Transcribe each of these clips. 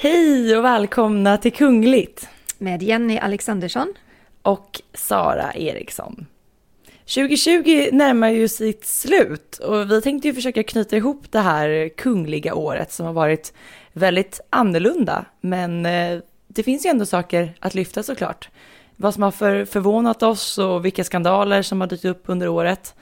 Hej och välkomna till Kungligt. Med Jenny Alexandersson. Och Sara Eriksson. 2020 närmar ju sitt slut och vi tänkte ju försöka knyta ihop det här kungliga året som har varit väldigt annorlunda. Men eh, det finns ju ändå saker att lyfta såklart. Vad som har för, förvånat oss och vilka skandaler som har dykt upp under året.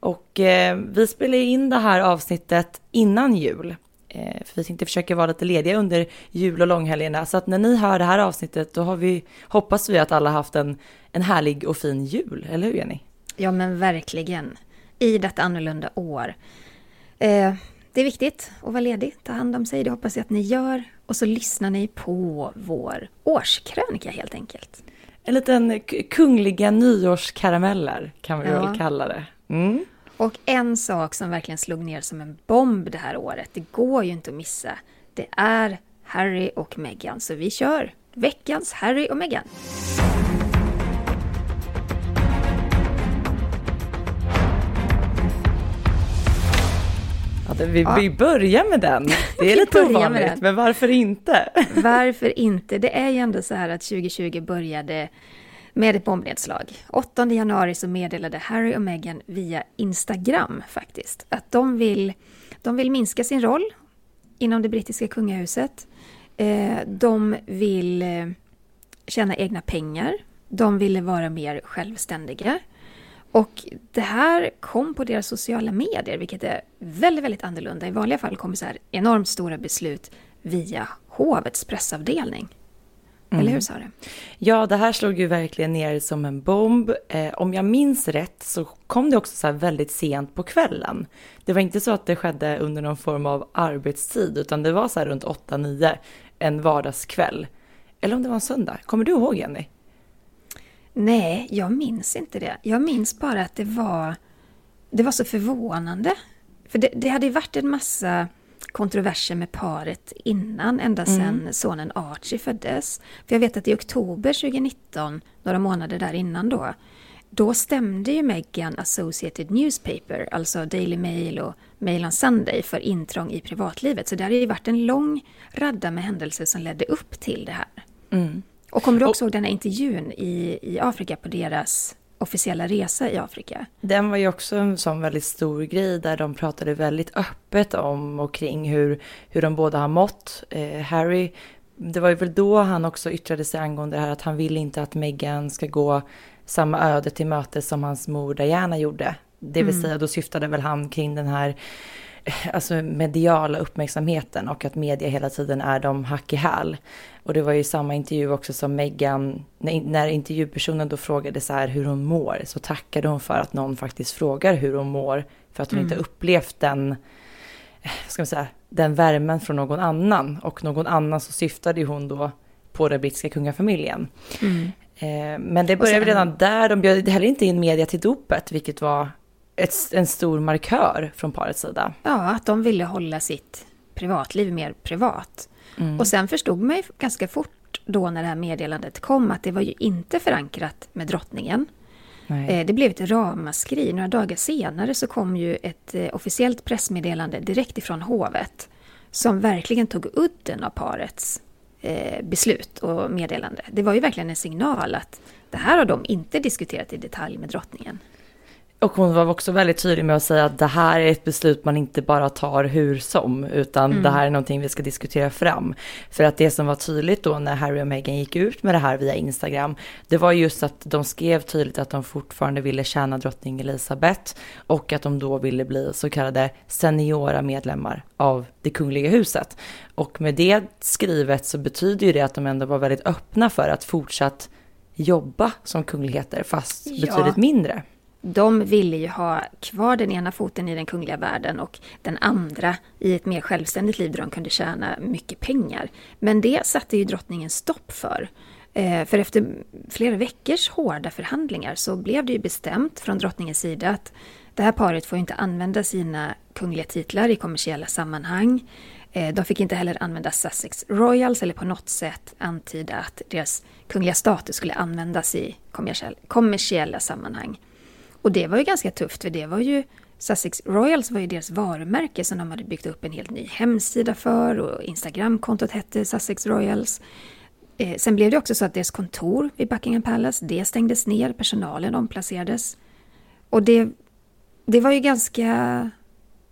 Och eh, vi spelar in det här avsnittet innan jul. Eh, för vi tänkte försöka vara lite lediga under jul och långhelgerna. Så att när ni hör det här avsnittet då har vi, hoppas vi att alla haft en, en härlig och fin jul. Eller hur Jenny? Ja men verkligen. I detta annorlunda år. Eh, det är viktigt att vara ledig, ta hand om sig. Det hoppas jag att ni gör. Och så lyssnar ni på vår årskrönika helt enkelt. En liten kungliga nyårskarameller kan vi ja. väl kalla det. Mm. Och en sak som verkligen slog ner som en bomb det här året, det går ju inte att missa. Det är Harry och Meghan, så vi kör veckans Harry och Meghan. Vi, ja. vi börjar med den. Det är lite ovanligt, men varför inte? varför inte? Det är ju ändå så här att 2020 började med ett bombnedslag. 8 januari så meddelade Harry och Meghan via Instagram faktiskt att de vill, de vill minska sin roll inom det brittiska kungahuset. Eh, de vill eh, tjäna egna pengar. De ville vara mer självständiga. Och det här kom på deras sociala medier, vilket är väldigt, väldigt annorlunda. I vanliga fall kommer så här enormt stora beslut via hovets pressavdelning. Mm. Eller hur Sara? Ja, det här slog ju verkligen ner som en bomb. Eh, om jag minns rätt så kom det också så väldigt sent på kvällen. Det var inte så att det skedde under någon form av arbetstid, utan det var så här runt 8-9 en vardagskväll. Eller om det var en söndag. Kommer du ihåg Jenny? Nej, jag minns inte det. Jag minns bara att det var, det var så förvånande. För det, det hade ju varit en massa kontroverser med paret innan, ända mm. sedan mm. sonen Archie föddes. För jag vet att i oktober 2019, några månader där innan då, då stämde ju Meghan Associated Newspaper, alltså Daily Mail och Mail on Sunday, för intrång i privatlivet. Så det har ju varit en lång radda med händelser som ledde upp till det här. Mm. Och kommer du också och, ihåg den här intervjun i, i Afrika på deras officiella resa i Afrika. Den var ju också en sån väldigt stor grej där de pratade väldigt öppet om och kring hur, hur de båda har mått. Eh, Harry, det var ju väl då han också yttrade sig angående det här att han vill inte att Meghan ska gå samma öde till möte som hans mor Diana gjorde. Det vill mm. säga då syftade väl han kring den här alltså mediala uppmärksamheten och att media hela tiden är de hack i häl. Och det var ju samma intervju också som Meghan, när, när intervjupersonen då frågade så här hur hon mår, så tackade hon för att någon faktiskt frågar hur hon mår, för att hon mm. inte upplevt den, ska man säga, den värmen från någon annan. Och någon annan så syftade hon då på den brittiska kungafamiljen. Mm. Eh, men det började sen, redan där, de bjöd heller inte in media till dopet, vilket var ett, en stor markör från parets sida. Ja, att de ville hålla sitt privatliv mer privat. Mm. Och sen förstod man ju ganska fort då när det här meddelandet kom att det var ju inte förankrat med drottningen. Nej. Eh, det blev ett ramaskri. Några dagar senare så kom ju ett eh, officiellt pressmeddelande direkt ifrån hovet som verkligen tog udden av parets eh, beslut och meddelande. Det var ju verkligen en signal att det här har de inte diskuterat i detalj med drottningen. Och hon var också väldigt tydlig med att säga att det här är ett beslut man inte bara tar hur som, utan mm. det här är någonting vi ska diskutera fram. För att det som var tydligt då när Harry och Meghan gick ut med det här via Instagram, det var just att de skrev tydligt att de fortfarande ville tjäna drottning Elizabeth och att de då ville bli så kallade seniora medlemmar av det kungliga huset. Och med det skrivet så betyder ju det att de ändå var väldigt öppna för att fortsatt jobba som kungligheter, fast ja. betydligt mindre de ville ju ha kvar den ena foten i den kungliga världen och den andra i ett mer självständigt liv där de kunde tjäna mycket pengar. Men det satte ju drottningen stopp för. Eh, för efter flera veckors hårda förhandlingar så blev det ju bestämt från drottningens sida att det här paret får inte använda sina kungliga titlar i kommersiella sammanhang. Eh, de fick inte heller använda Sussex Royals eller på något sätt antyda att deras kungliga status skulle användas i kommersiella sammanhang. Och det var ju ganska tufft för det var ju Sussex Royals var ju deras varumärke som de hade byggt upp en helt ny hemsida för och Instagramkontot hette Sussex Royals. Eh, sen blev det också så att deras kontor vid Buckingham Palace, det stängdes ner, personalen omplacerades. Och det, det var ju ganska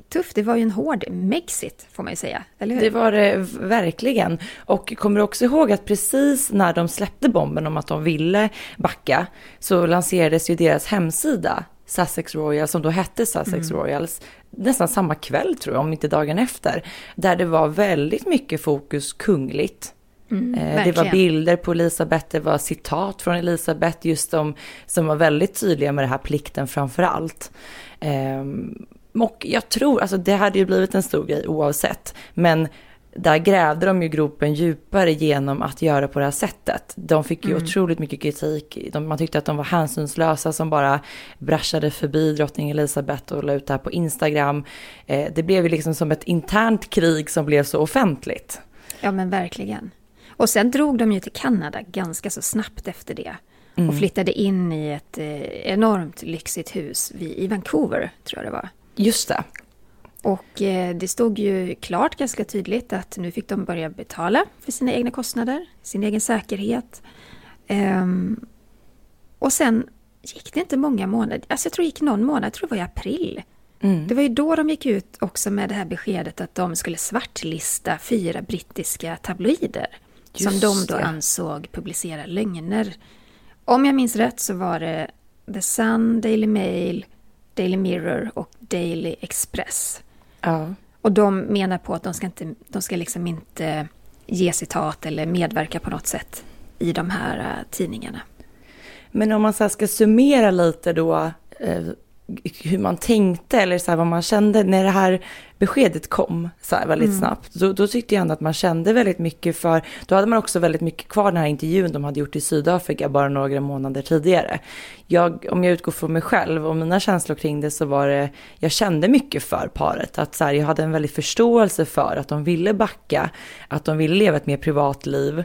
tufft. Det var ju en hård Megxit, får man ju säga. Eller hur? Det var det verkligen. Och kommer du också ihåg att precis när de släppte bomben om att de ville backa så lanserades ju deras hemsida Sussex Royals, som då hette Sussex mm. Royals, nästan samma kväll tror jag, om inte dagen efter. Där det var väldigt mycket fokus kungligt. Mm, eh, det var bilder på Elisabeth, det var citat från Elisabeth, just de som var väldigt tydliga med det här plikten framför allt. Um, och jag tror, alltså det hade ju blivit en stor grej oavsett, men där grävde de ju gropen djupare genom att göra på det här sättet. De fick ju mm. otroligt mycket kritik. De, man tyckte att de var hänsynslösa som bara braschade förbi drottning Elisabeth och la ut det här på Instagram. Eh, det blev ju liksom som ett internt krig som blev så offentligt. Ja men verkligen. Och sen drog de ju till Kanada ganska så snabbt efter det. Mm. Och flyttade in i ett eh, enormt lyxigt hus vid, i Vancouver, tror jag det var. Just det. Och eh, det stod ju klart ganska tydligt att nu fick de börja betala för sina egna kostnader, sin egen säkerhet. Um, och sen gick det inte många månader, alltså jag tror det gick någon månad, jag tror det var i april. Mm. Det var ju då de gick ut också med det här beskedet att de skulle svartlista fyra brittiska tabloider. Just som de då det. ansåg publicera lögner. Om jag minns rätt så var det The Sun, Daily Mail, Daily Mirror och Daily Express. Ja. Och de menar på att de ska, inte, de ska liksom inte ge citat eller medverka på något sätt i de här uh, tidningarna. Men om man så ska summera lite då eh, hur man tänkte eller så här, vad man kände när det här beskedet kom så här väldigt mm. snabbt. Då, då, tyckte jag ändå att man kände väldigt mycket för, då hade man också väldigt mycket kvar den här intervjun de hade gjort i Sydafrika bara några månader tidigare. Jag, om jag utgår från mig själv och mina känslor kring det så var det, jag kände mycket för paret. Att så här, jag hade en väldigt förståelse för att de ville backa, att de ville leva ett mer privatliv.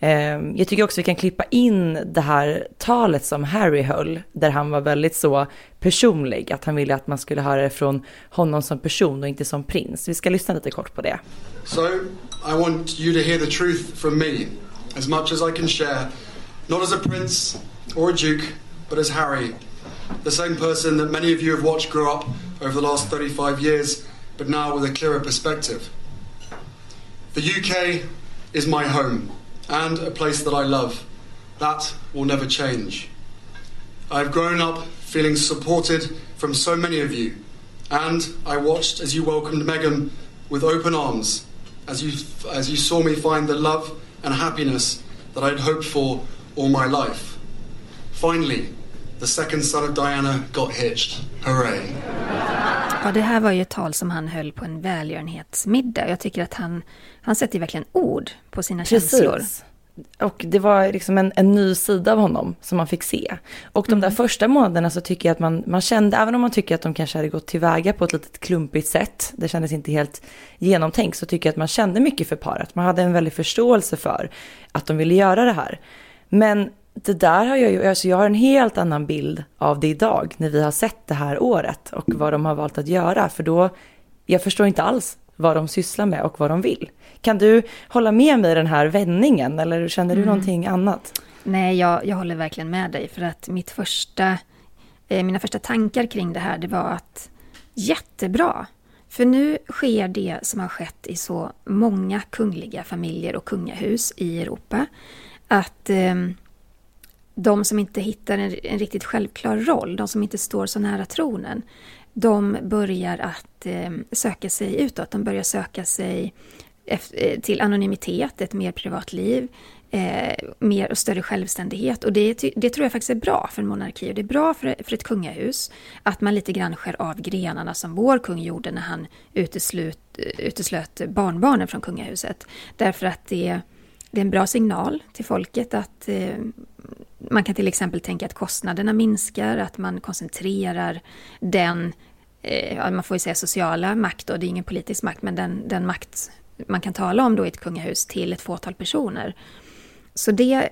Ehm, jag tycker också vi kan klippa in det här talet som Harry höll, där han var väldigt så personlig, att han ville att man skulle höra det från honom som person och inte som prins. Vi ska lyssna lite kort på det. So, I want you to hear the truth from me, as much as I can share, not as a prince or a duke, but as Harry, the same person that many of you have watched grow up over the last 35 years, but now with a clearer perspective. The UK is my home. And a place that I love. That will never change. I've grown up feeling supported from so many of you, and I watched as you welcomed Meghan with open arms, as you, as you saw me find the love and happiness that I'd hoped for all my life. Finally, the second son of Diana got hitched. Hooray! Ja, det här var ju ett tal som han höll på en välgörenhetsmiddag. Jag tycker att han, han sätter verkligen ord på sina Precis. känslor. Och det var liksom en, en, ny sida av honom som man fick se. Och de där mm. första månaderna så tycker jag att man, man kände, även om man tycker att de kanske hade gått tillväga på ett litet klumpigt sätt, det kändes inte helt genomtänkt, så tycker jag att man kände mycket för paret. Man hade en väldig förståelse för att de ville göra det här. Men det där har jag ju, alltså jag har en helt annan bild av det idag när vi har sett det här året och vad de har valt att göra. För då, jag förstår inte alls vad de sysslar med och vad de vill. Kan du hålla med mig i den här vändningen eller känner du mm. någonting annat? Nej, jag, jag håller verkligen med dig för att mitt första, eh, mina första tankar kring det här det var att jättebra. För nu sker det som har skett i så många kungliga familjer och kungahus i Europa. Att eh, de som inte hittar en, en, riktigt självklar roll, de som inte står så nära tronen, de börjar att eh, söka sig utåt. De börjar söka sig efter, eh, till anonymitet, ett mer privatliv, eh, mer och större självständighet. Och det, det, tror jag faktiskt är bra för en monarki och det är bra för, för ett kungahus att man lite grann skär av grenarna som vår kung gjorde när han uteslut, eh, uteslöt barnbarnen från kungahuset. Därför att det, det är en bra signal till folket att eh, man kan till exempel tänka att kostnaderna minskar, att man koncentrerar den, eh, man får ju säga sociala makt, och det är ingen politisk makt, men den, den makt man kan tala om då i ett kungahus till ett fåtal personer. Så det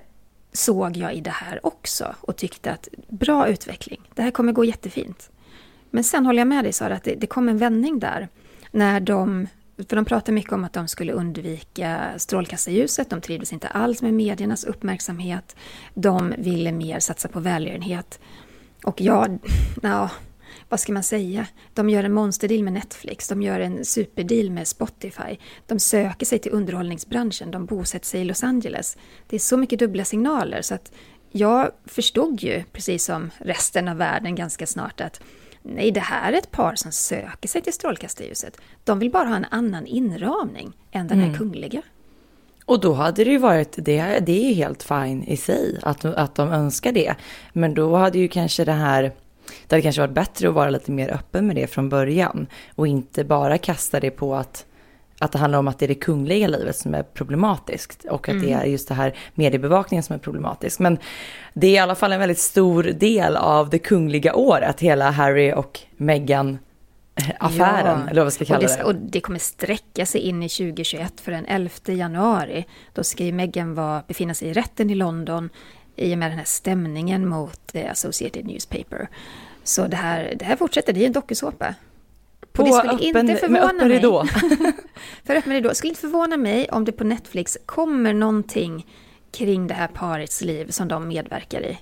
såg jag i det här också och tyckte att bra utveckling, det här kommer gå jättefint. Men sen håller jag med dig Sara, att det, det kom en vändning där. När de, för de pratade mycket om att de skulle undvika strålkastarljuset, de trivdes inte alls med mediernas uppmärksamhet, de ville mer satsa på välgörenhet. Och ja, ja, vad ska man säga? De gör en monsterdeal med Netflix, de gör en superdeal med Spotify. De söker sig till underhållningsbranschen, de bosätter sig i Los Angeles. Det är så mycket dubbla signaler så att jag förstod ju, precis som resten av världen ganska snart, att nej, det här är ett par som söker sig till strålkastarljuset. De vill bara ha en annan inramning än den här mm. kungliga. Och då hade det ju varit, det, det är helt fine i sig att, att de önskar det. Men då hade ju kanske det här det hade kanske varit bättre att vara lite mer öppen med det från början och inte bara kasta det på att, att det handlar om att det är det kungliga livet som är problematiskt och att mm. det är just det här mediebevakningen som är problematisk. Men det är i alla fall en väldigt stor del av det kungliga året, hela Harry och Meghan affären, ja. eller vad vi ska kalla och det, det. Och det kommer sträcka sig in i 2021, för den 11 januari, då ska ju Meghan vara, befinna sig i rätten i London i och med den här stämningen mot eh, Associated Newspaper. Så det här, det här fortsätter, det är en dokusåpa. På det skulle öppen, inte förvåna öppen ridå. för öppen ridå. Skulle inte förvåna mig om det på Netflix kommer någonting kring det här parets liv som de medverkar i.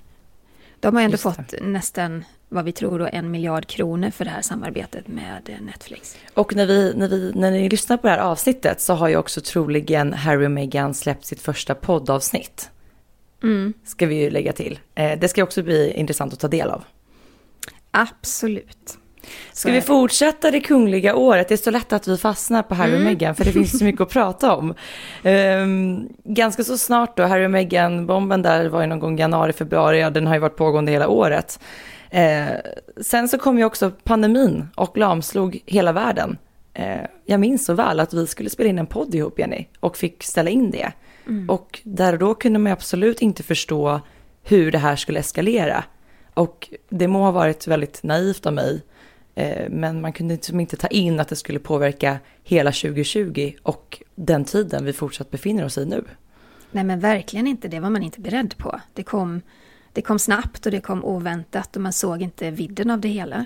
De har ändå fått nästan, vad vi tror då, en miljard kronor för det här samarbetet med Netflix. Och när, vi, när, vi, när ni lyssnar på det här avsnittet så har ju också troligen Harry och Meghan släppt sitt första poddavsnitt. Mm. Ska vi ju lägga till. Eh, det ska också bli intressant att ta del av. Absolut. Ska vi fortsätta det kungliga året? Det är så lätt att vi fastnar på Harry och mm. Meghan för det finns så mycket att prata om. Um, ganska så snart då, Harry och Meghan-bomben där var ju någon gång januari, februari, ja, den har ju varit pågående hela året. Uh, sen så kom ju också pandemin och lamslog hela världen. Uh, jag minns så väl att vi skulle spela in en podd ihop, Jenny, och fick ställa in det. Mm. Och där och då kunde man absolut inte förstå hur det här skulle eskalera. Och det må ha varit väldigt naivt av mig, Eh, men man kunde liksom inte ta in att det skulle påverka hela 2020 och den tiden vi fortsatt befinner oss i nu. Nej men verkligen inte, det var man inte beredd på. Det kom, det kom snabbt och det kom oväntat och man såg inte vidden av det hela.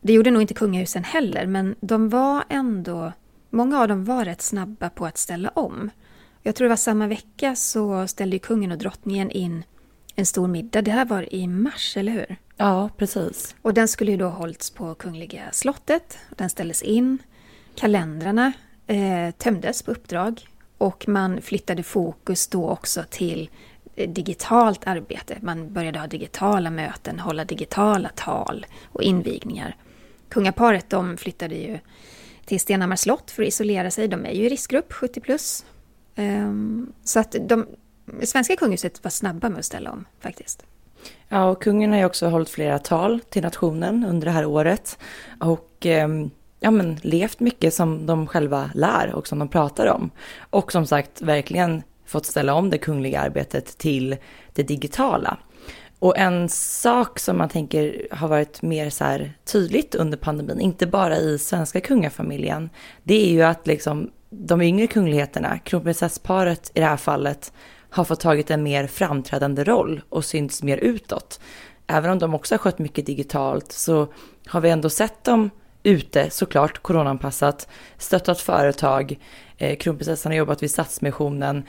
Det gjorde nog inte kungahusen heller, men de var ändå, många av dem var rätt snabba på att ställa om. Jag tror det var samma vecka så ställde kungen och drottningen in en stor middag. Det här var i mars, eller hur? Ja, precis. Och den skulle ju då hållits på Kungliga slottet. Den ställdes in. Kalendrarna eh, tömdes på uppdrag och man flyttade fokus då också till eh, digitalt arbete. Man började ha digitala möten, hålla digitala tal och invigningar. Kungaparet de flyttade ju till Stenhammars slott för att isolera sig. De är ju i riskgrupp, 70 plus. Um, så att de, svenska kungahuset var snabba med att ställa om faktiskt. Ja, och kungen har ju också hållit flera tal till nationen under det här året. Och ehm, ja, men levt mycket som de själva lär och som de pratar om. Och som sagt, verkligen fått ställa om det kungliga arbetet till det digitala. Och en sak som man tänker har varit mer så här tydligt under pandemin, inte bara i svenska kungafamiljen, det är ju att liksom de yngre kungligheterna, kronprinsessparet i det här fallet, har fått tagit en mer framträdande roll och synts mer utåt. Även om de också har skött mycket digitalt så har vi ändå sett dem ute, såklart coronaanpassat, stöttat företag, eh, kronprinsessan har jobbat vid Stadsmissionen.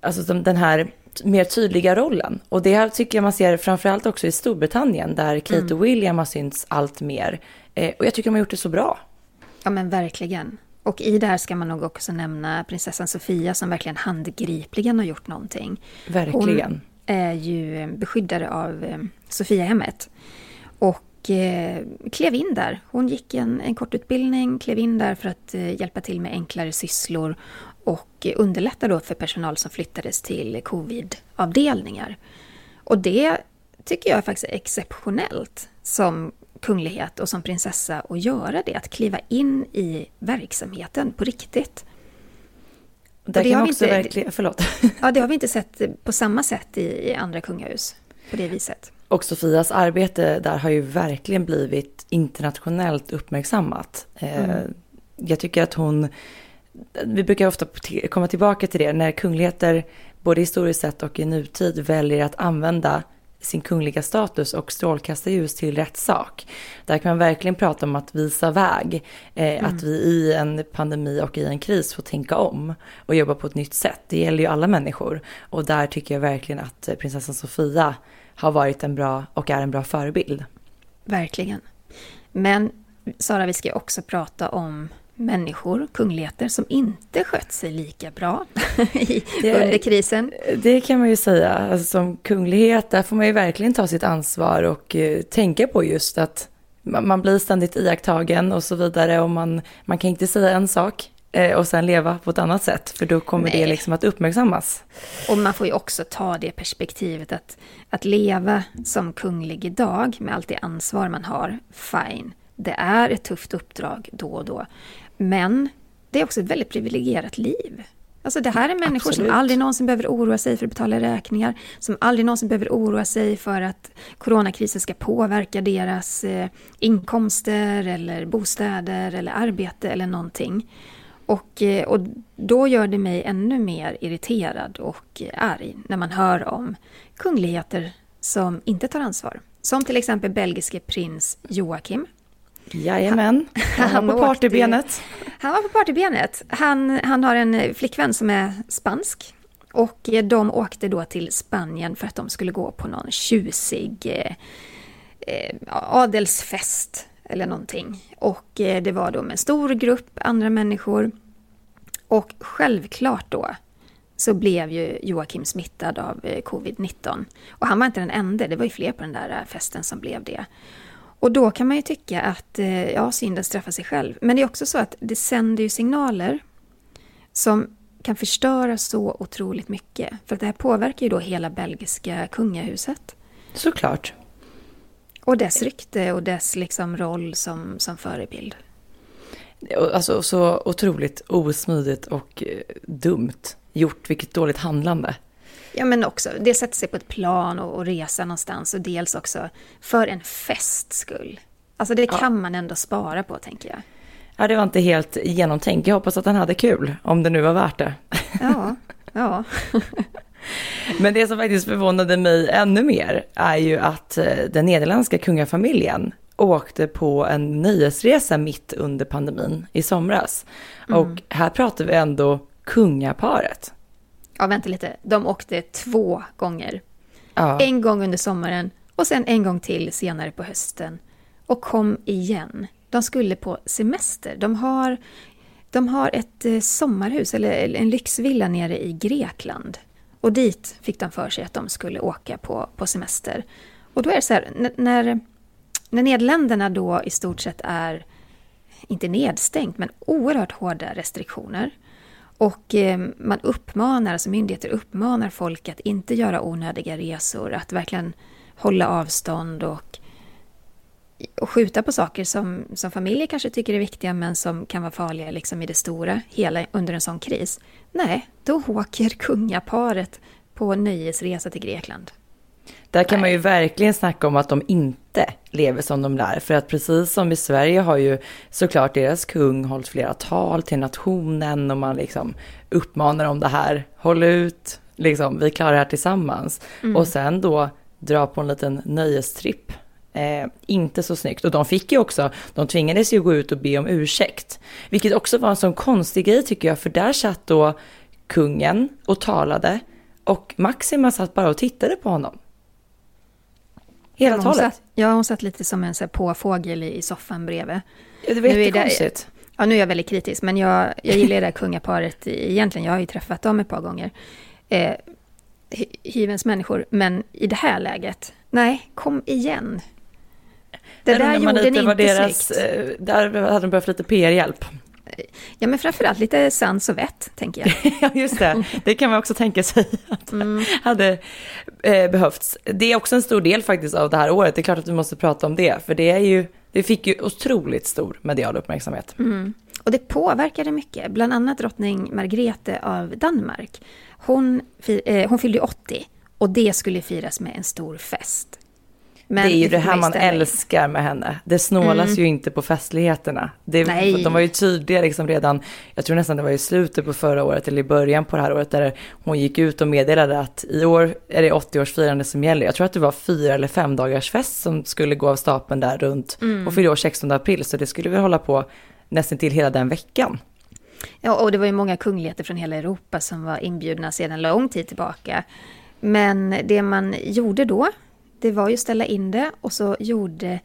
Alltså den här mer tydliga rollen. Och det här tycker jag man ser framförallt också i Storbritannien där Kate mm. och William har synts allt mer. Eh, och jag tycker de har gjort det så bra. Ja men verkligen. Och i det här ska man nog också nämna prinsessan Sofia som verkligen handgripligen har gjort någonting. Verkligen. Hon är ju beskyddare av eh, Sofiahemmet. Och eh, klev in där. Hon gick en, en kort utbildning, klev in där för att eh, hjälpa till med enklare sysslor och underlätta då för personal som flyttades till covid-avdelningar. Och det tycker jag faktiskt är exceptionellt som kunglighet och som prinsessa att göra det, att kliva in i verksamheten på riktigt. Där det kan också inte, verkligen, förlåt. Ja, det har vi inte sett på samma sätt i, andra kungahus på det viset. Och Sofias arbete där har ju verkligen blivit internationellt uppmärksammat. Eh, mm. Jag tycker att hon, vi brukar ofta komma tillbaka till det, när kungligheter både historiskt sett och i nutid, väljer att använda sin kungliga status och strålkastarljus till rätt sak. Där kan man verkligen prata om att visa väg, eh, mm. att vi i en pandemi och i en kris får tänka om och jobba på ett nytt sätt. Det gäller ju alla människor och där tycker jag verkligen att eh, prinsessan Sofia har varit en bra och är en bra förebild. Verkligen. Men Sara, vi ska också prata om människor, kungligheter, som inte skött sig lika bra i, det, under krisen. Det kan man ju säga. Alltså, som kunglighet, där får man ju verkligen ta sitt ansvar och uh, tänka på just att man, man blir ständigt iakttagen och så vidare och man, man kan inte säga en sak uh, och sen leva på ett annat sätt, för då kommer Nej. det liksom att uppmärksammas. Och man får ju också ta det perspektivet att, att leva som kunglig idag med allt det ansvar man har, fine. Det är ett tufft uppdrag då och då. Men det är också ett väldigt privilegierat liv. Alltså det här är människor Absolut. som aldrig någonsin behöver oroa sig för att betala räkningar, som aldrig någonsin behöver oroa sig för att coronakrisen ska påverka deras eh, inkomster eller bostäder eller arbete eller någonting. Och, eh, och då gör det mig ännu mer irriterad och arg när man hör om kungligheter som inte tar ansvar. Som till exempel belgiske prins Joakim Jajamän, han, han var på partybenet. Han var på partybenet. Han, han har en flickvän som är spansk. Och de åkte då till Spanien för att de skulle gå på någon tjusig eh, eh adelsfest eller någonting. Och eh, det var då med en stor grupp andra människor. Och självklart då så blev ju Joakim smittad av eh, covid-19. Och han var inte den enda, det var ju fler på den där festen som blev det. Och då kan man ju tycka att eh, ja, synden straffar sig själv. Men det är också så att det sänder ju signaler som kan förstöra så otroligt mycket. För att det här påverkar ju då hela belgiska kungahuset. Såklart. Och dess rykte och dess liksom roll som, som förebild. Alltså så otroligt osmidigt och eh, dumt gjort, vilket dåligt handlande. Ja, men också det sätter sig på ett plan och, och resa någonstans och dels också för en fests skull. Alltså det kan ja. man ändå spara på, tänker jag. Ja, det var inte helt genomtänkt. Jag hoppas att han hade kul, om det nu var värt det. Ja, ja. Men det som faktiskt förvånade mig ännu mer är ju att eh, den nederländska kungafamiljen åkte på en nöjesresa mitt under pandemin i somras. Mm. Och här pratar vi ändå kungaparet ja vänta lite, de åkte två gånger. Ja. En gång under sommaren och sen en gång till senare på hösten. Och kom igen. De skulle på semester. De har, de har ett eh, sommarhus, eller en lyxvilla nere i Grekland. Och dit fick de för sig att de skulle åka på, på semester. Och då är det så här, när, när Nederländerna då i stort sett är, inte nedstängt, men oerhört hårda restriktioner. Och eh, man uppmanar, alltså myndigheter uppmanar folk att inte göra onödiga resor, att verkligen hålla avstånd och, och skjuta på saker som, som familjer kanske tycker är viktiga men som kan vara farliga liksom i det stora hela under en sån kris. Nej, då åker kungaparet på nöjesresa till Grekland. Där kan man ju verkligen snacka om att de inte lever som de lär. För att precis som i Sverige har ju såklart deras kung hållit flera tal till nationen och man liksom uppmanar om det här. Håll ut, liksom, vi klarar det här tillsammans. Mm. Och sen då dra på en liten nöjestripp. Eh, inte så snyggt. Och de fick ju också, de tvingades ju gå ut och be om ursäkt. Vilket också var en sån konstig grej tycker jag, för där satt då kungen och talade och Maxima satt bara och tittade på honom. Hela talet? Satt, ja, hon satt lite som en så här, påfågel i, soffan bredvid. Ja, det var jättekonstigt. Ja, nu är jag väldigt kritisk, men jag, jag gillar det där kungaparet egentligen. Jag har ju träffat dem ett par gånger. Eh, hyvens människor, men i det här läget, nej, kom igen. Det där gjorde ni inte deras, snyggt. Eh, där hade de behövt lite PR-hjälp. Ja, men framförallt lite sans och vett, tänker jag. ja, just det. Det kan man också tänka sig att mm. hade eh, behövts. Det är också en stor del faktiskt av det här året. Det är klart att vi måste prata om det, för det är ju, det fick ju otroligt stor medial uppmärksamhet. Mm. Och det påverkade mycket, bland annat drottning Margrethe av Danmark. Hon, eh, hon fyllde 80 och det skulle firas med en stor fest. Men det är ju det här man älskar med henne. Det snålas mm. ju inte på festligheterna. Det, Nej. De var ju tydliga liksom redan, jag tror nästan det var i slutet på förra året eller i början på det här året där hon gick ut och meddelade att i år är det 80-årsfirande som gäller. Jag tror att det var fyra eller fem dagars fest som skulle gå av stapeln där runt mm. och fyra år 16 april. Så det skulle väl hålla på nästan till hela den veckan. Ja, och det var ju många kungligheter från hela Europa som var inbjudna sedan lång tid tillbaka. Men det man gjorde då, det var ju att ställa in det och så gjorde,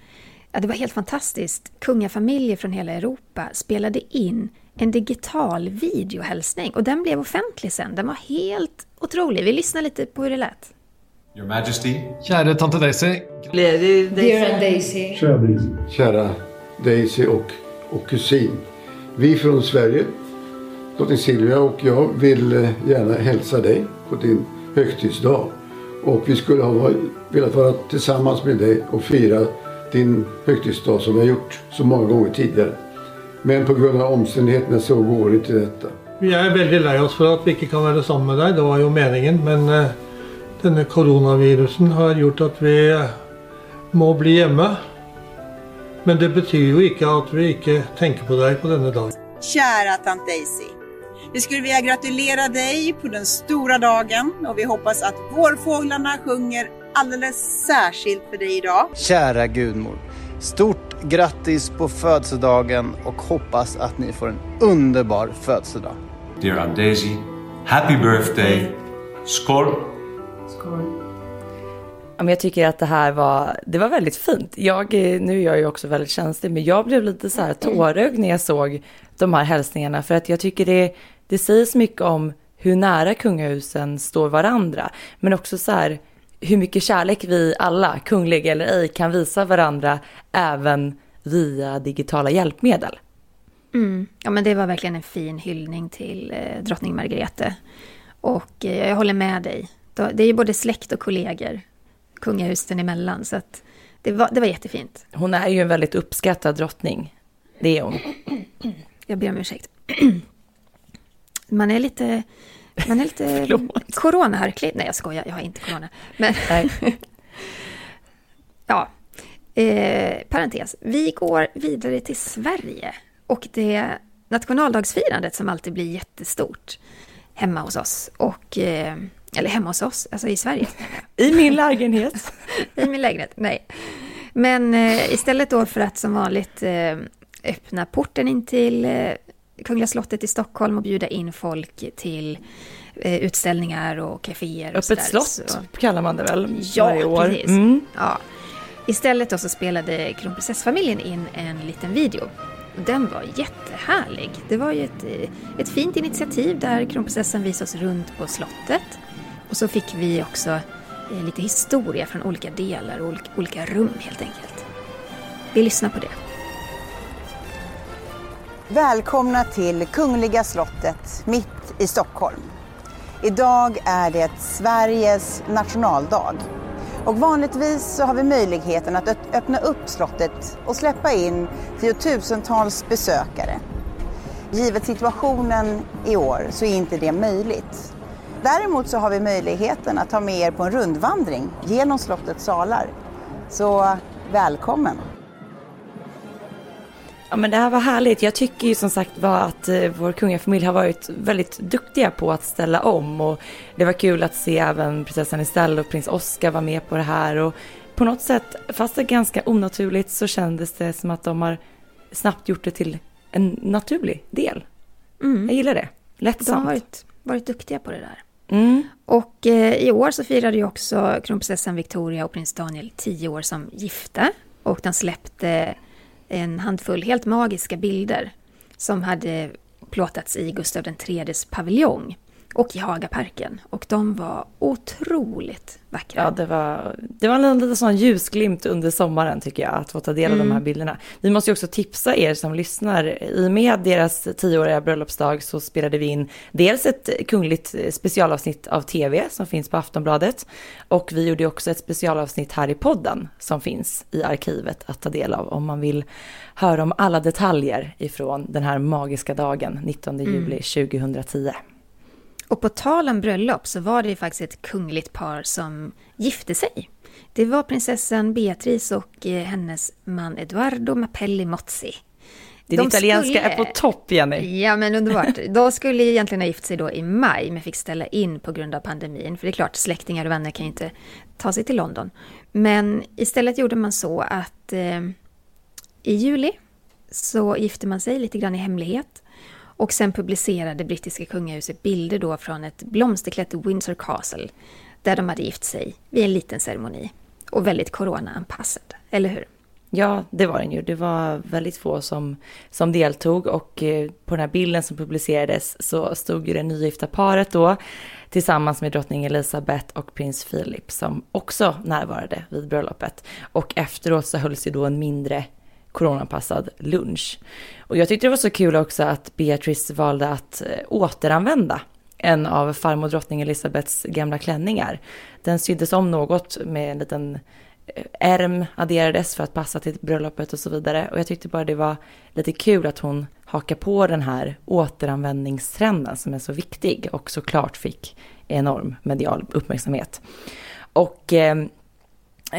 ja det var helt fantastiskt, kungafamiljer från hela Europa spelade in en digital videohälsning och den blev offentlig sen. Den var helt otrolig. Vi lyssnar lite på hur det lät. Your Majesty. Kära tante Daisy. Dear Daisy. Kära Daisy. Kära Daisy och, och kusin. Vi från Sverige, drottning Silvia och jag vill eh, gärna hälsa dig på din högtidsdag. Och vi skulle ha varit, velat vara tillsammans med dig och fira din högtidsdag som vi har gjort så många gånger tidigare. Men på grund av omständigheterna så går inte detta. Vi är väldigt lei oss för att vi inte kan vara samman med dig. Det var ju meningen. Men uh, denne coronavirusen har gjort att vi uh, må bli hemma. Men det betyder ju inte att vi inte tänker på dig på denna dag. Kära tant Daisy. Vi skulle vilja gratulera dig på den stora dagen och vi hoppas att vårfåglarna sjunger alldeles särskilt för dig idag. Kära gudmor. Stort grattis på födelsedagen och hoppas att ni får en underbar födelsedag. Dear Aunt Daisy, happy birthday. Skål! Skål. jag tycker att det här var, det var väldigt fint. Jag, nu är jag ju också väldigt känslig, men jag blev lite så här tårögd när jag såg de här hälsningarna. För att jag tycker det, det sägs mycket om hur nära kungahusen står varandra. Men också så här hur mycket kärlek vi alla, kungliga eller ej, kan visa varandra även via digitala hjälpmedel. Mm. Ja men det var verkligen en fin hyllning till eh, drottning Margrethe. Och eh, jag håller med dig. Det är ju både släkt och kollegor, kungahusen emellan. Så att det, var, det var jättefint. Hon är ju en väldigt uppskattad drottning. Det är hon. Jag ber om ursäkt. Man är lite, man är lite coronaharklig. Nej, jag skojar, jag har inte corona. Men, ja, eh, parentes. Vi går vidare till Sverige. Och det nationaldagsfirandet som alltid blir jättestort hemma hos oss. Och, eh, eller hemma hos oss, alltså i Sverige. I min lägenhet. I min lägenhet, nej. Men eh, istället då för att som vanligt eh, öppna porten in till eh, Kungliga slottet i Stockholm och bjuda in folk till eh, utställningar och kaféer. Och Öppet slott så. kallar man det väl ja, varje år? Precis. Mm. Ja, Istället då så spelade kronprinsessfamiljen in en liten video. Den var jättehärlig. Det var ju ett, eh, ett fint initiativ där kronprinsessan visade oss runt på slottet. Och så fick vi också eh, lite historia från olika delar och olika rum helt enkelt. Vi lyssnar på det. Välkomna till Kungliga slottet mitt i Stockholm. Idag är det Sveriges nationaldag. Och vanligtvis så har vi möjligheten att öppna upp slottet och släppa in tiotusentals besökare. Givet situationen i år så är inte det möjligt. Däremot så har vi möjligheten att ta med er på en rundvandring genom slottets salar. Så välkommen! Ja men det här var härligt. Jag tycker ju som sagt var att eh, vår kungafamilj har varit väldigt duktiga på att ställa om och det var kul att se även prinsessan Estelle och prins Oscar vara med på det här och på något sätt, fast det är ganska onaturligt så kändes det som att de har snabbt gjort det till en naturlig del. Mm. Jag gillar det. Lättsamt. De har varit, varit duktiga på det där. Mm. Och eh, i år så firade ju också kronprinsessan Victoria och prins Daniel tio år som gifta. Och de släppte en handfull helt magiska bilder som hade plåtats i Gustav IIIs paviljong och i Hagaparken. Och de var otroligt vackra. Ja, det var, det var en liten sån ljusglimt under sommaren tycker jag, att få ta del av mm. de här mm. bilderna. Vi måste ju också tipsa er som lyssnar. I och med deras tioåriga bröllopsdag så spelade vi in dels ett kungligt specialavsnitt av tv som finns på Aftonbladet. Och vi gjorde också ett specialavsnitt här i podden som finns i arkivet att ta del av om man vill höra om alla detaljer ifrån den här magiska dagen 19 juli mm. 2010. Och på tal om bröllop så var det ju faktiskt ett kungligt par som gifte sig. Det var prinsessan Beatrice och eh, hennes man Eduardo Mapelli Mozzi. Din De italienska skulle- är på topp, Jenny. Ja, men underbart. De skulle egentligen ha gift sig då i maj, men fick ställa in på grund av pandemin. För det är klart, släktingar och vänner kan ju inte ta sig till London. Men istället gjorde man så att eh, i juli så gifte man sig lite grann i hemlighet. Och sen publicerade brittiska kungahuset bilder då från ett blomsterklätt Windsor Castle. Där de hade gift sig vid en liten ceremoni. Och väldigt corona-anpassad, eller hur? Ja, det var den ju. Det var väldigt få som, som deltog och eh, på den här bilden som publicerades så stod ju det nygifta paret då tillsammans med drottning Elizabeth och prins Philip som också närvarade vid bröllopet. Och efteråt så hölls ju då en mindre coronapassad lunch. Och jag tyckte det var så kul också att Beatrice valde att eh, återanvända en av farmor drottning Elisabeths gamla klänningar. Den syddes om något med en liten eh, ärm adderades för att passa till bröllopet och så vidare. Och jag tyckte bara det var lite kul att hon hakar på den här återanvändningstrenden som är så viktig och såklart fick enorm medial uppmärksamhet. Och eh,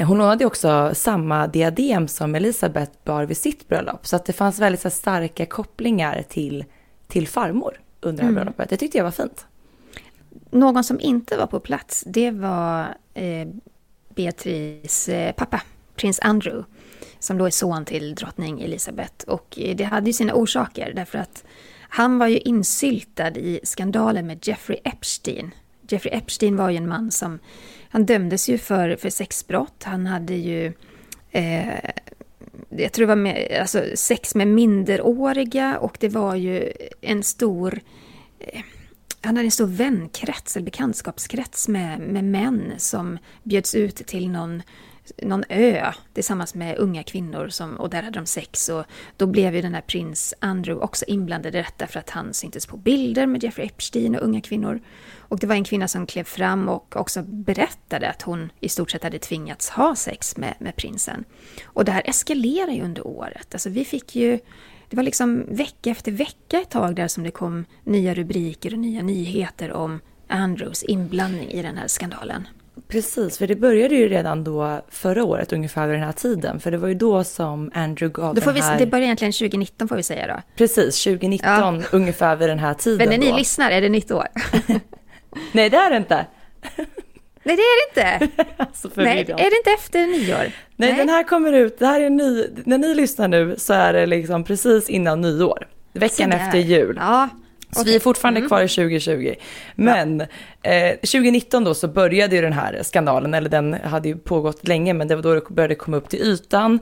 hon hade också samma diadem som Elisabeth bar vid sitt bröllop. Så att det fanns väldigt så starka kopplingar till, till farmor under det här bröllopet. Det tyckte jag var fint. Någon som inte var på plats, det var eh, Beatrice eh, pappa, prins Andrew, som då är son till drottning Elizabeth. Och eh, det hade ju sina orsaker, därför att han var ju insyltad i skandalen med Jeffrey Epstein. Jeffrey Epstein var ju en man som, han dömdes ju för, för sexbrott. Han hade ju eh, jag tror det var med, alltså sex med minderåriga och det var ju en stor eh, han hade en stor vänkrets eller bekantskapskrets med, med män som bjöds ut till någon, någon ö tillsammans med unga kvinnor som, och där hade de sex. Och då blev ju den här prins Andrew också inblandad i detta för att han syntes på bilder med Jeffrey Epstein och unga kvinnor. Och det var en kvinna som klev fram och också berättade att hon i stort sett hade tvingats ha sex med, med prinsen. Och det här eskalerade ju under året. Alltså vi fick ju det var liksom vecka efter vecka ett tag där som det kom nya rubriker och nya nyheter om Andrews inblandning i den här skandalen. Precis, för det började ju redan då förra året ungefär vid den här tiden. För det var ju då som Andrew gav Då får den vi, här... det börjar egentligen 2019 får vi säga då. Precis, 2019 ungefär vid den här tiden Men när ni då. lyssnar är det nytt år. Nej, det är det inte. Nej det är det inte! Alltså Nej, är det inte efter nyår? Nej, den här kommer ut, det här är ny, när ni lyssnar nu så är det liksom precis innan nyår. Veckan efter jul. Ja, Så okej. vi är fortfarande kvar i 2020. Men eh, 2019 då så började ju den här skandalen, eller den hade ju pågått länge, men det var då det började komma upp till ytan.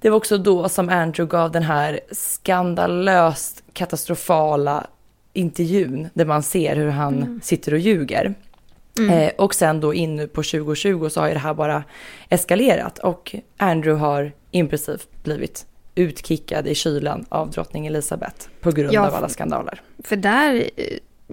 Det var också då som Andrew gav den här skandalöst katastrofala intervjun där man ser hur han sitter och ljuger. Eh, och sen då in på 2020 så har ju det här bara eskalerat och Andrew har i princip blivit utkickad i kylan av drottning Elizabeth på grund Ja, av alla skandaler. För där eh,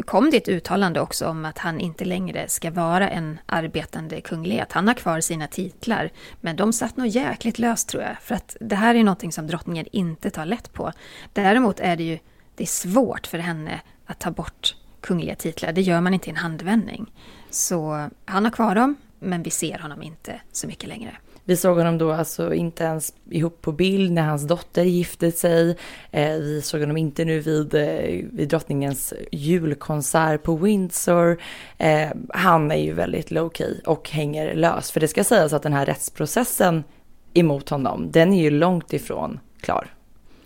kom det ett uttalande också om att han inte längre ska vara en arbetande kunglighet. Han har kvar sina titlar, men de satt nog jäkligt löst tror jag. För att det här är någonting som drottningen inte tar lätt på. Däremot är det ju det är svårt för henne att ta bort kungliga titlar. Det gör man inte i en handvändning. Så han har kvar dem, men vi ser honom inte så mycket längre. Vi såg honom då alltså inte ens ihop på bild när hans dotter gifte sig. Eh, vi såg honom inte nu vid, eh, vid drottningens julkonsert på Windsor. Eh, han är ju väldigt low key och hänger lös. För det ska sägas att den här rättsprocessen emot honom, den är ju långt ifrån klar.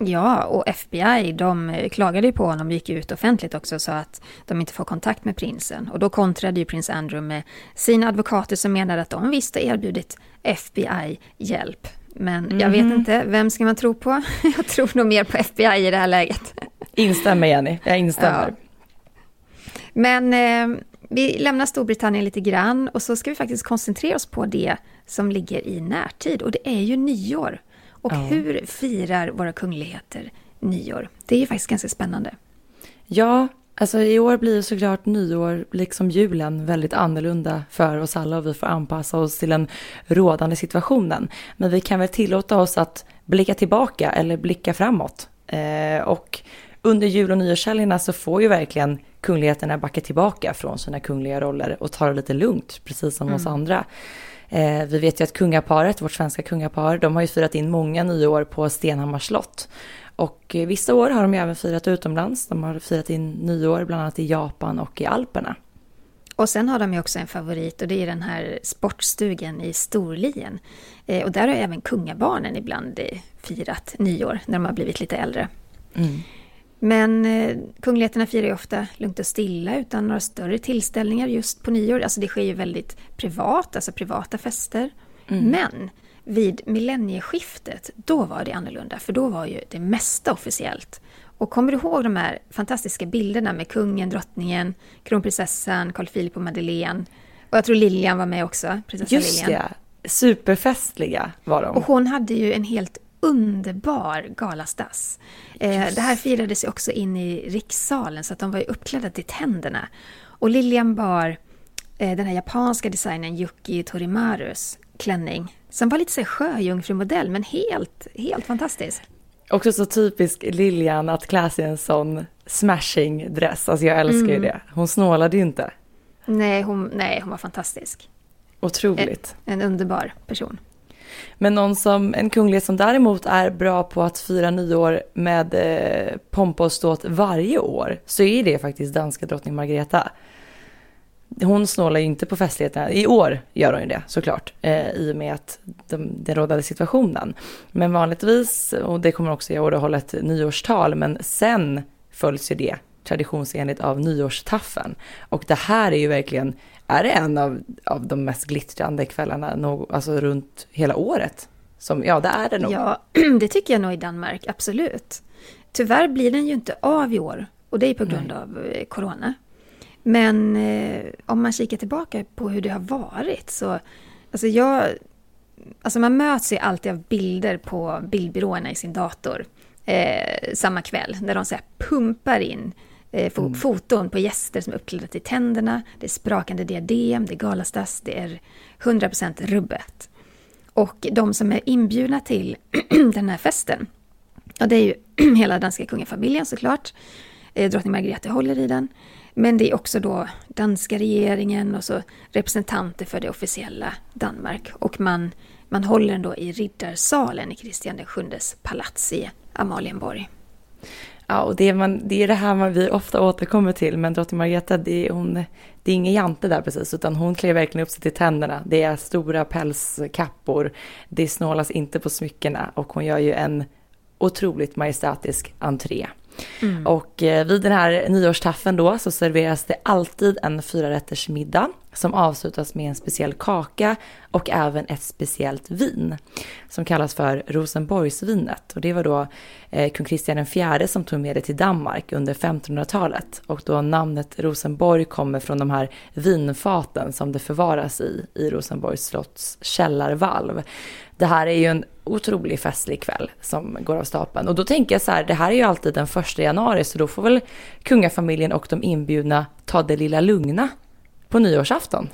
Ja, och FBI de eh, klagade ju på honom och gick ut offentligt också och sa att de inte får kontakt med prinsen. Och då kontrade ju prins Andrew med sina advokater som menade att de visst har erbjudit FBI hjälp. Men jag vet inte, vem ska man tro på? Jag tror nog mer på FBI i det här läget. Instämmer Jenny, jag instämmer. Men eh, vi lämnar Storbritannien lite grann och så ska vi faktiskt koncentrera oss på det som ligger i närtid och det är ju nyår. Och Ja. hur firar våra kungligheter nyår? Det är ju faktiskt ganska spännande. Ja, alltså i år blir ju såklart nyår, liksom julen, väldigt annorlunda för oss alla och vi får anpassa oss till den rådande situationen. Men vi kan väl tillåta oss att blicka tillbaka eller blicka framåt. Eh, och under jul och nyårshelgerna så får ju verkligen kungligheterna backa tillbaka från sina kungliga roller och ta det lite lugnt, precis som oss andra. Eh, vi vet ju att kungaparet, vårt svenska kungapar, de har ju firat in många nyår på Stenhammars slott. Och eh, vissa år har de ju även firat utomlands. De har firat in nyår bland annat i Japan och i Alperna. Och sen har de ju också en favorit och det är den här sportstugan i Storlien. Eh, och där har även kungabarnen ibland eh, firat nyår när de har blivit lite äldre. Mm. Men eh, kungligheterna firar ju ofta lugnt och stilla utan några större tillställningar just på nyår. Alltså det sker ju väldigt privat, alltså privata fester. Mm. Men vid millennieskiftet, då var det annorlunda, för då var ju det mesta officiellt. Och kommer du ihåg de här fantastiska bilderna med kungen, drottningen, kronprinsessan, Carl Philip och Madeleine? Och jag tror Lilian var med också, prinsessa Just Lilian. det, superfestliga var de. Och hon hade ju en helt underbar galastass. Eh, det här firades ju också in i rikssalen så att de var ju uppklädda till tänderna. Och Lilian bar eh, den här japanska designern Yuki Torimarus klänning som var lite så sjöjungfrumodell men helt, helt fantastisk. Också så typisk Lilian att klä sig i en sån smashing dress. Alltså jag älskar mm. ju det. Hon snålade ju inte. Nej, hon, nej, hon var fantastisk. Otroligt. En, en underbar person. Men någon som, en kunglighet som däremot är bra på att fira nyår med eh, pompa och ståt varje år, så är det faktiskt danska drottning Margareta. Hon snålar ju inte på festligheterna. I år gör hon ju det såklart, eh, i och med att de, den rådande situationen. Men vanligtvis, och det kommer också i år att hålla ett nyårstal, men sen följs ju det traditionsenligt av nyårstaffen. Och det här är ju verkligen är det en av, av de mest glittrande kvällarna no, alltså runt hela året? Som, ja, det är det nog. Ja, det tycker jag nog i Danmark, absolut. Tyvärr blir den ju inte av i år och det är på grund Nej. av eh, corona. Men eh, om man kikar tillbaka på hur det har varit så, alltså jag, alltså man möts ju alltid av bilder på bildbyråerna i sin dator eh, samma kväll, när de så pumpar in eh, mm. foton på gäster som är uppklädda till tänderna, det är sprakande diadem, det är galastass, det är 100% rubbet. Och de som är inbjudna till den här festen, ja det är ju hela danska kungafamiljen såklart, eh, drottning Margrethe håller i den, men det är också då danska regeringen och så representanter för det officiella Danmark. Och man, man håller den då i Riddarsalen i Kristian VIIs palats i Amalienborg. Ja, och det är, man, det är det här man vi ofta återkommer till, men drottning Margareta, det är, hon, det är ingen jante där precis, utan hon klär verkligen upp sig till tänderna. Det är stora pälskappor, det snålas inte på smyckena och hon gör ju en otroligt majestätisk entré. Mm. Och eh, vid den här nyårstaffen då så serveras det alltid en fyrarätters middag som avslutas med en speciell kaka och även ett speciellt vin som kallas för Rosenborgsvinet. Och det var då eh, kung Kristian IV som tog med det till Danmark under 1500-talet. Och då namnet Rosenborg kommer från de här vinfaten som det förvaras i, i Rosenborgs slotts källarvalv. Det här är ju en otroligt festlig kväll som går av stapeln. Och då tänker jag så här, det här är ju alltid den första januari så då får väl kungafamiljen och de inbjudna ta det lilla lugna på nyårsafton.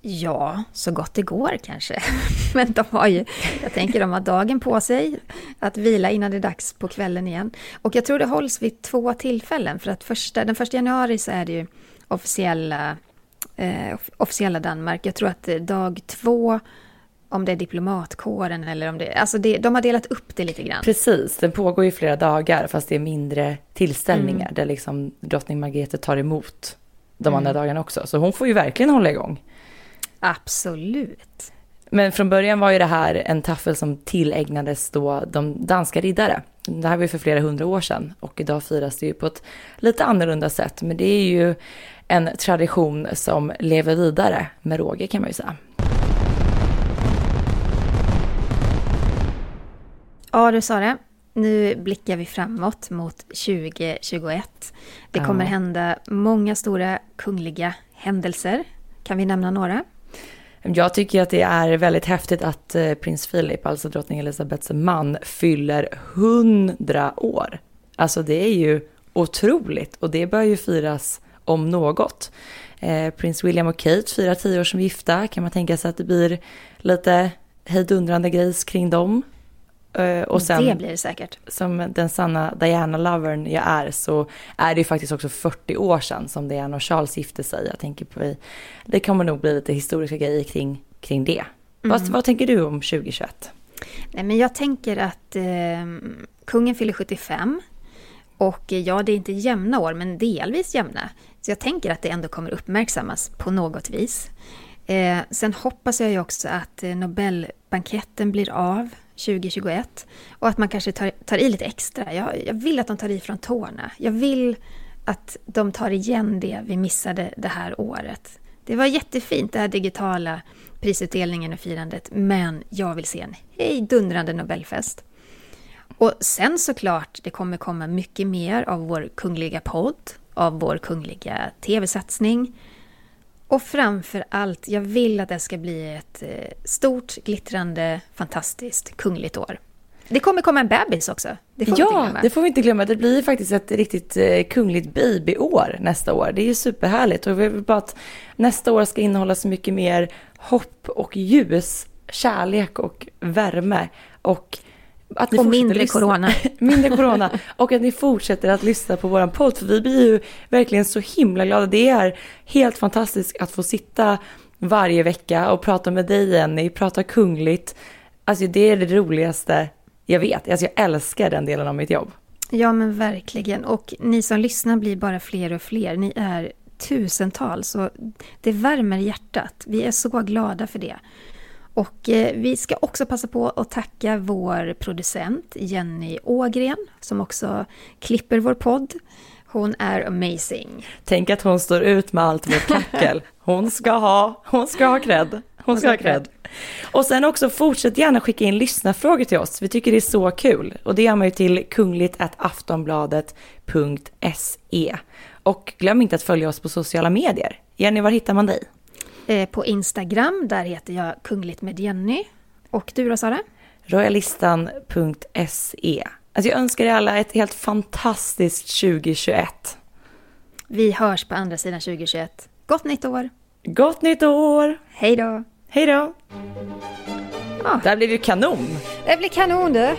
Ja, så gott det går kanske. Men de har ju, jag tänker de har dagen på sig att vila innan det är dags på kvällen igen. Och jag tror det hålls vid två tillfällen. För att första, den första januari så är det ju officiella, eh, officiella Danmark. Jag tror att dag två om det är diplomatkåren eller om det... Alltså det, de har delat upp det lite grann. Precis, den pågår ju flera dagar fast det är mindre tillställningar mm. där liksom drottning Margrethe tar emot de mm. andra dagarna också. Så hon får ju verkligen hålla igång. Absolut. Men från början var ju det här en taffel som tillägnades då de danska riddare. Det här var ju för flera hundra år sedan och idag firas det ju på ett lite annorlunda sätt. Men det är ju en tradition som lever vidare med råge kan man ju säga. Ja, du sa det. Nu blickar vi framåt mot 2021. Det kommer ja. hända många stora kungliga händelser. Kan vi nämna några? Jag tycker att det är väldigt häftigt att eh, prins Philip, alltså drottning Elizabeths man, fyller 100 år. Alltså det är ju otroligt och det bör ju firas om något. Eh, prins William och Kate firar 10 år som gifta. Kan man tänka sig att det blir lite hejdundrande grejs kring dem? Eh, och sen, det blir det säkert. Som den sanna Diana-lovern jag är så är det ju faktiskt också 40 år sedan som Diana och Charles gifte sig. Jag tänker på det kommer nog bli lite historiska grejer kring, kring det. Vad, vad tänker du om 2021? Nej, men jag tänker att eh, kungen fyller 75. Och eh, ja, det är inte jämna år, men delvis jämna. Så jag tänker att det ändå kommer uppmärksammas på något vis. Eh, sen hoppas jag ju också att eh, Nobelbanketten blir av 2021. Och att man kanske tar, tar i lite extra. Jag, jag vill att de tar i från tårna. Jag vill att de tar igen det vi missade det här året. Det var jättefint det här digitala prisutdelningen och firandet, men jag vill se en hejdundrande Nobelfest. Och sen såklart, det kommer komma mycket mer av vår kungliga podd, av vår kungliga tv-satsning. Och framför allt, jag vill att det ska bli ett eh, stort, glittrande, fantastiskt kungligt år. Det kommer komma en bebis också. Det får Ja, det får vi inte glömma. Det blir faktiskt ett riktigt eh, kungligt babyår nästa år. Det är ju superhärligt och vi vill bara att nästa år ska innehålla så mycket mer hopp och ljus, kärlek och värme och att ni Och mindre lyssna- corona. mindre corona. Och att ni fortsätter att lyssna på våran podd. För vi blir ju verkligen så himla glada. Det är helt fantastiskt att få sitta varje vecka och prata med dig Jenny, prata kungligt. Alltså det är det roligaste jag vet. Alltså jag älskar den delen av mitt jobb. Ja, men verkligen. Och ni som lyssnar blir bara fler och fler. Ni är tusentals och det värmer hjärtat. Vi är så glada för det. Och eh, vi ska också passa på att tacka vår producent Jenny Ågren som också klipper vår podd. Hon är amazing. Tänk att hon står ut med allt vårt kackel. Hon ska ha, hon ska ha cred. Hon ska ha cred. Och sen också fortsätt gärna skicka in lyssnarfrågor till oss. Vi tycker det är så kul. Och det gör man ju till kungligt.aftonbladet.se. Och glöm inte att följa oss på sociala medier. Jenny, var hittar man dig? Eh, På Instagram, där heter jag Kungligt med Jenny. Och du då Sara? Royalistan.se. Alltså jag önskar er alla ett helt fantastiskt 2021. Vi hörs på andra sidan 2021. Gott nytt år! Gott nytt år! Hej då! Hej då! Ja. Det här blev ju kanon! Det blir kanon du!